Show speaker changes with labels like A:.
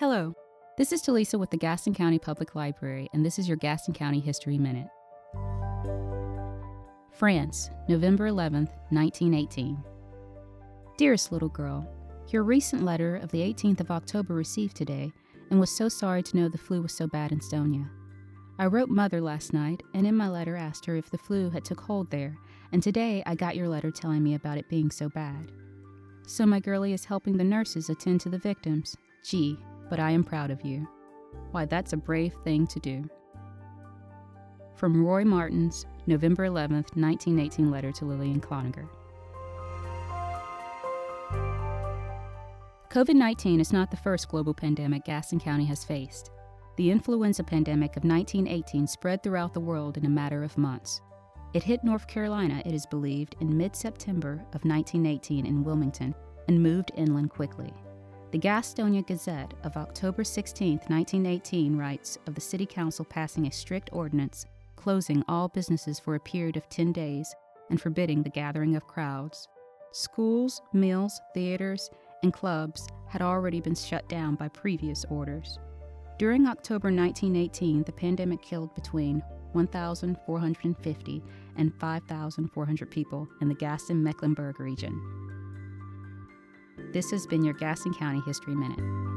A: Hello, this is Talisa with the Gaston County Public Library, and this is your Gaston County History Minute. France, November 11th, 1918. Dearest little girl, your recent letter of the 18th of October received today, and was so sorry to know the flu was so bad in Gastonia. I wrote mother last night, and in my letter asked her if the flu had took hold there, and today I got your letter telling me about it being so bad. So my girlie is helping the nurses attend to the victims. Gee, but I am proud of you. Why, that's a brave thing to do. From Roy Martin's November 11th, 1918 letter to Lillian Cloninger. COVID 19 is not the first global pandemic Gaston County has faced. The influenza pandemic of 1918 spread throughout the world in a matter of months. It hit North Carolina, it is believed, in mid September of 1918 in Wilmington and moved inland quickly. The Gastonia Gazette of October 16, 1918 writes of the City Council passing a strict ordinance closing all businesses for a period of 10 days and forbidding the gathering of crowds. Schools, mills, theaters, and clubs had already been shut down by previous orders. During October 1918, the pandemic killed between 1,450 and 5,400 people in the Gaston Mecklenburg region. This has been your Gaston County History Minute.